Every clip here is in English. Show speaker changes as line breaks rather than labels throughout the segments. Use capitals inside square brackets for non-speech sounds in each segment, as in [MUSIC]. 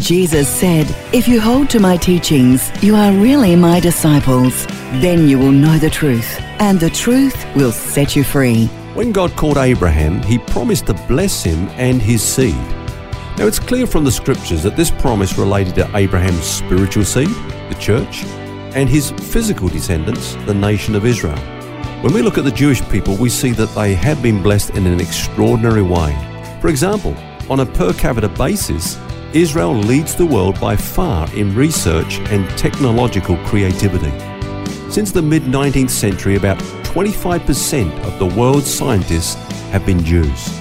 Jesus said, If you hold to my teachings, you are really my disciples. Then you will know the truth, and the truth will set you free.
When God called Abraham, he promised to bless him and his seed. Now it's clear from the scriptures that this promise related to Abraham's spiritual seed, the church, and his physical descendants, the nation of Israel. When we look at the Jewish people, we see that they have been blessed in an extraordinary way. For example, on a per capita basis, Israel leads the world by far in research and technological creativity. Since the mid 19th century, about 25% of the world's scientists have been Jews.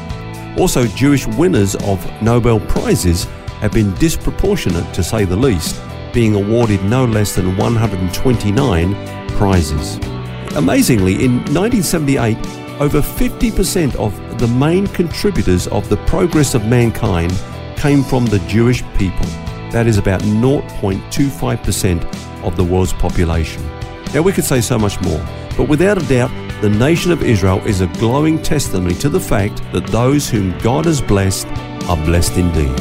Also, Jewish winners of Nobel Prizes have been disproportionate to say the least, being awarded no less than 129 prizes. Amazingly, in 1978, over 50% of the main contributors of the progress of mankind came from the Jewish people. That is about 0.25% of the world's population. Now, we could say so much more, but without a doubt, the nation of Israel is a glowing testimony to the fact that those whom God has blessed are blessed indeed.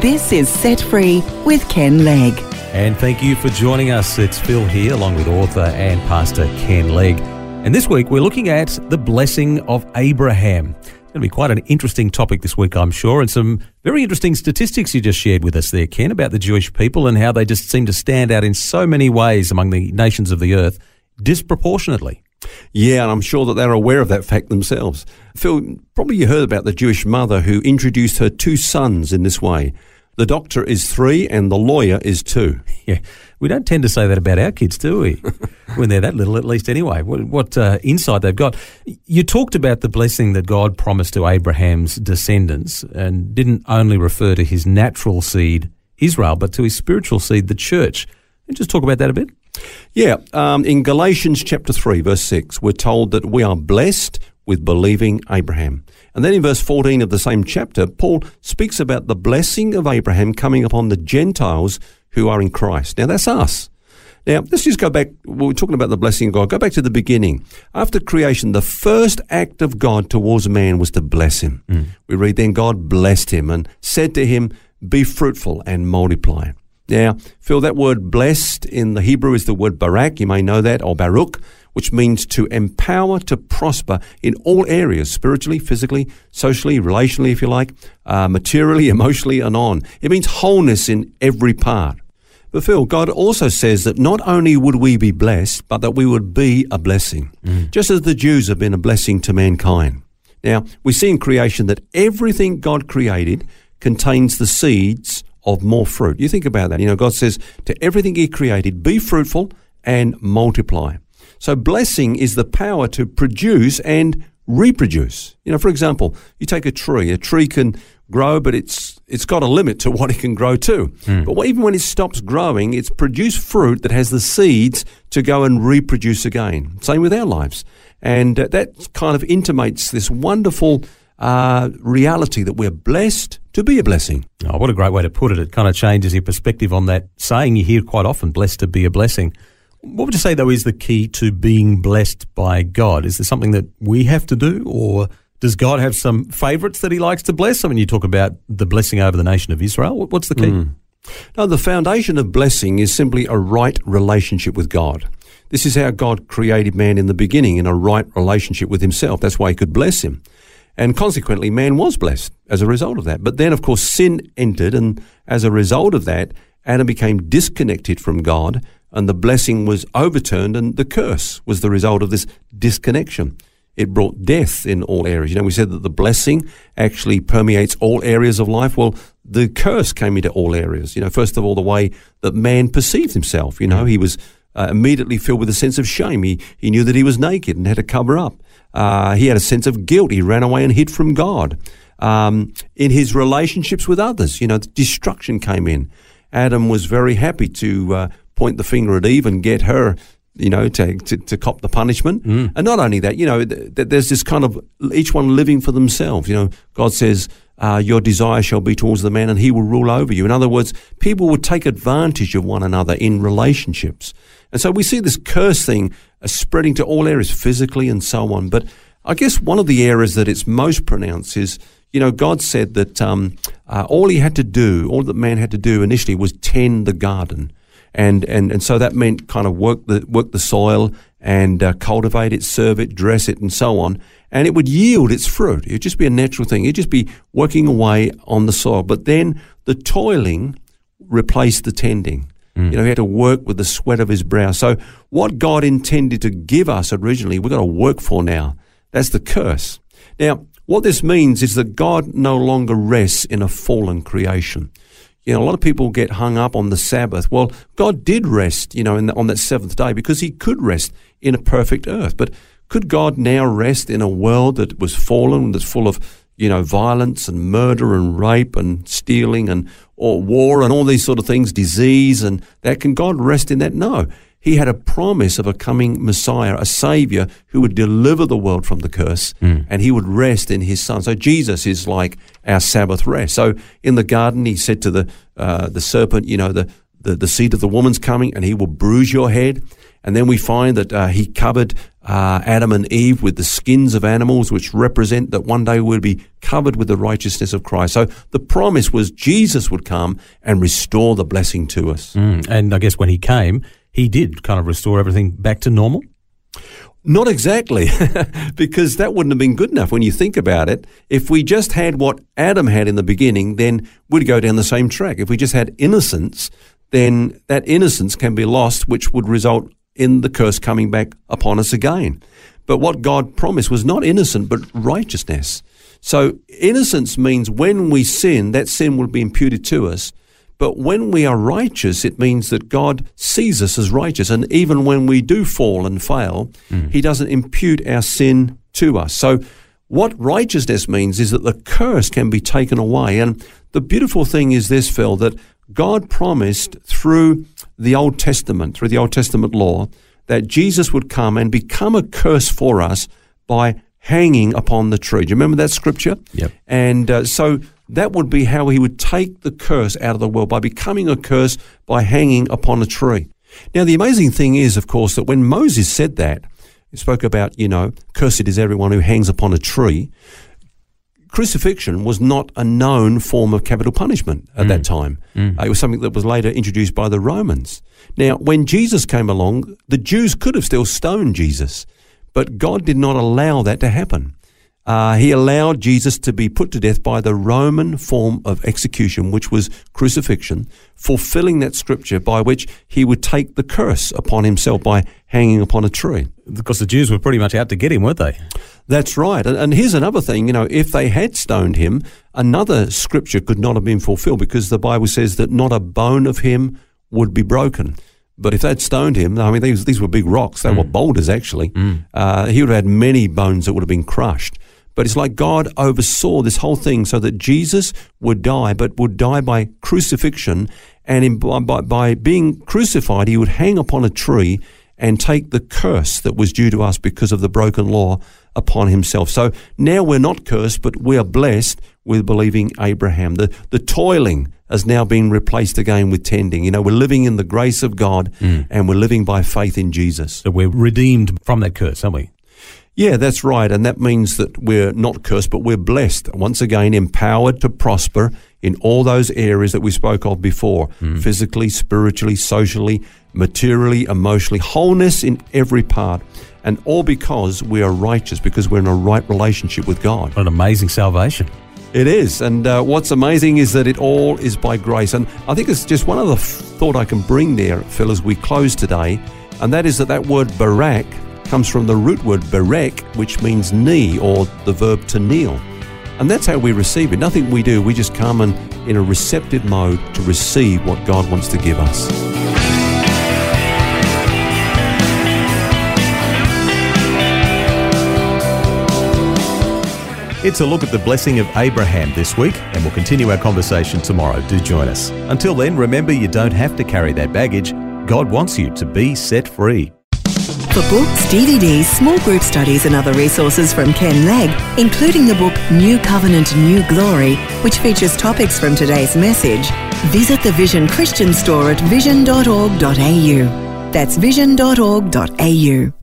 This is Set Free with Ken Legg.
And thank you for joining us. It's Phil here, along with author and pastor Ken Legg. And this week we're looking at the blessing of Abraham. It's going to be quite an interesting topic this week, I'm sure, and some very interesting statistics you just shared with us there, Ken, about the Jewish people and how they just seem to stand out in so many ways among the nations of the earth disproportionately.
Yeah, and I'm sure that they're aware of that fact themselves. Phil, probably you heard about the Jewish mother who introduced her two sons in this way. The doctor is three and the lawyer is two.
Yeah, we don't tend to say that about our kids, do we? [LAUGHS] when they're that little, at least anyway. What, what uh, insight they've got. You talked about the blessing that God promised to Abraham's descendants and didn't only refer to his natural seed, Israel, but to his spiritual seed, the church. And just talk about that a bit.
Yeah, um, in Galatians chapter 3, verse 6, we're told that we are blessed with believing Abraham. And then in verse 14 of the same chapter, Paul speaks about the blessing of Abraham coming upon the Gentiles who are in Christ. Now that's us. Now, let's just go back. We're talking about the blessing of God. Go back to the beginning. After creation, the first act of God towards man was to bless him. Mm. We read, then God blessed him and said to him, Be fruitful and multiply. Now, Phil, that word blessed in the Hebrew is the word barak. You may know that, or baruch, which means to empower to prosper in all areas spiritually, physically, socially, relationally, if you like, uh, materially, [LAUGHS] emotionally, and on. It means wholeness in every part. But Phil, God also says that not only would we be blessed, but that we would be a blessing, mm. just as the Jews have been a blessing to mankind. Now, we see in creation that everything God created contains the seeds of more fruit. You think about that. You know, God says to everything He created, be fruitful and multiply. So blessing is the power to produce and reproduce. You know, for example, you take a tree. A tree can grow, but it's it's got a limit to [LAUGHS] what it can grow to. Mm. But even when it stops growing, it's produced fruit that has the seeds to go and reproduce again. Same with our lives, and uh, that kind of intimates this wonderful uh, reality that we're blessed to be a blessing.
Oh, what a great way to put it. It kind of changes your perspective on that saying you hear quite often, blessed to be a blessing. What would you say, though, is the key to being blessed by God? Is there something that we have to do, or does God have some favourites that he likes to bless? I mean, you talk about the blessing over the nation of Israel. What's the key? Mm.
No, the foundation of blessing is simply a right relationship with God. This is how God created man in the beginning, in a right relationship with himself. That's why he could bless him. And consequently, man was blessed as a result of that. But then, of course, sin entered, and as a result of that, Adam became disconnected from God, and the blessing was overturned, and the curse was the result of this disconnection. It brought death in all areas. You know, we said that the blessing actually permeates all areas of life. Well, the curse came into all areas. You know, first of all, the way that man perceived himself. You know, he was uh, immediately filled with a sense of shame. He, he knew that he was naked and had to cover up. Uh, he had a sense of guilt. He ran away and hid from God. Um, in his relationships with others, you know, destruction came in. Adam was very happy to uh, point the finger at Eve and get her you know, to, to, to cop the punishment. Mm. And not only that, you know, th- th- there's this kind of each one living for themselves. You know, God says, uh, your desire shall be towards the man and he will rule over you. In other words, people would take advantage of one another in relationships. And so we see this curse thing uh, spreading to all areas, physically and so on. But I guess one of the areas that it's most pronounced is, you know, God said that um, uh, all he had to do, all that man had to do initially was tend the garden and and and so that meant kind of work the work the soil and uh, cultivate it, serve it, dress it, and so on. And it would yield its fruit. It would just be a natural thing. It'd just be working away on the soil. But then the toiling replaced the tending. Mm. You know, he had to work with the sweat of his brow. So what God intended to give us originally, we've got to work for now. That's the curse. Now, what this means is that God no longer rests in a fallen creation. You know, a lot of people get hung up on the Sabbath. Well, God did rest, you know, the, on that seventh day because He could rest in a perfect earth. But could God now rest in a world that was fallen, that's full of, you know, violence and murder and rape and stealing and or war and all these sort of things, disease and that? Can God rest in that? No he had a promise of a coming Messiah, a Savior who would deliver the world from the curse mm. and he would rest in his Son. So Jesus is like our Sabbath rest. So in the garden, he said to the, uh, the serpent, you know, the, the, the seed of the woman's coming and he will bruise your head. And then we find that uh, he covered uh, Adam and Eve with the skins of animals, which represent that one day we'll be covered with the righteousness of Christ. So the promise was Jesus would come and restore the blessing to us.
Mm. And I guess when he came, he did kind of restore everything back to normal?
Not exactly, [LAUGHS] because that wouldn't have been good enough when you think about it. If we just had what Adam had in the beginning, then we'd go down the same track. If we just had innocence, then that innocence can be lost, which would result in the curse coming back upon us again. But what God promised was not innocent, but righteousness. So innocence means when we sin, that sin will be imputed to us. But when we are righteous, it means that God sees us as righteous. And even when we do fall and fail, mm. He doesn't impute our sin to us. So, what righteousness means is that the curse can be taken away. And the beautiful thing is this, Phil, that God promised through the Old Testament, through the Old Testament law, that Jesus would come and become a curse for us by hanging upon the tree. Do you remember that scripture?
Yep.
And uh, so that would be how he would take the curse out of the world by becoming a curse by hanging upon a tree. Now, the amazing thing is, of course, that when Moses said that, he spoke about, you know, cursed is everyone who hangs upon a tree. Crucifixion was not a known form of capital punishment at mm. that time. Mm. Uh, it was something that was later introduced by the Romans. Now, when Jesus came along, the Jews could have still stoned Jesus, but God did not allow that to happen uh, he allowed Jesus to be put to death by the Roman form of execution, which was crucifixion, fulfilling that scripture by which he would take the curse upon himself by hanging upon a tree.
Because the Jews were pretty much out to get him, weren't they?
That's right. And, and here's another thing, you know, if they had stoned him, another scripture could not have been fulfilled because the Bible says that not a bone of him would be broken. But if they'd stoned him, I mean, these, these were big rocks. They mm. were boulders, actually. Mm. Uh, he would have had many bones that would have been crushed. But it's like God oversaw this whole thing so that Jesus would die, but would die by crucifixion. And in, by, by being crucified, he would hang upon a tree and take the curse that was due to us because of the broken law upon himself. So now we're not cursed, but we are blessed with believing Abraham. The, the toiling has now been replaced again with tending. You know, we're living in the grace of God mm. and we're living by faith in Jesus.
So we're redeemed from that curse, aren't we?
Yeah, that's right. And that means that we're not cursed, but we're blessed. Once again, empowered to prosper in all those areas that we spoke of before mm. physically, spiritually, socially, materially, emotionally, wholeness in every part. And all because we are righteous, because we're in a right relationship with God.
What an amazing salvation.
It is. And uh, what's amazing is that it all is by grace. And I think it's just one other thought I can bring there, Phil, as we close today. And that is that that word barak comes from the root word berek, which means knee or the verb to kneel. And that's how we receive it. Nothing we do, we just come and in a receptive mode to receive what God wants to give us.
It's a look at the blessing of Abraham this week, and we'll continue our conversation tomorrow. Do join us. Until then, remember you don't have to carry that baggage. God wants you to be set free.
For books, DVDs, small group studies, and other resources from Ken Legg, including the book New Covenant, New Glory, which features topics from today's message, visit the Vision Christian store at vision.org.au. That's vision.org.au.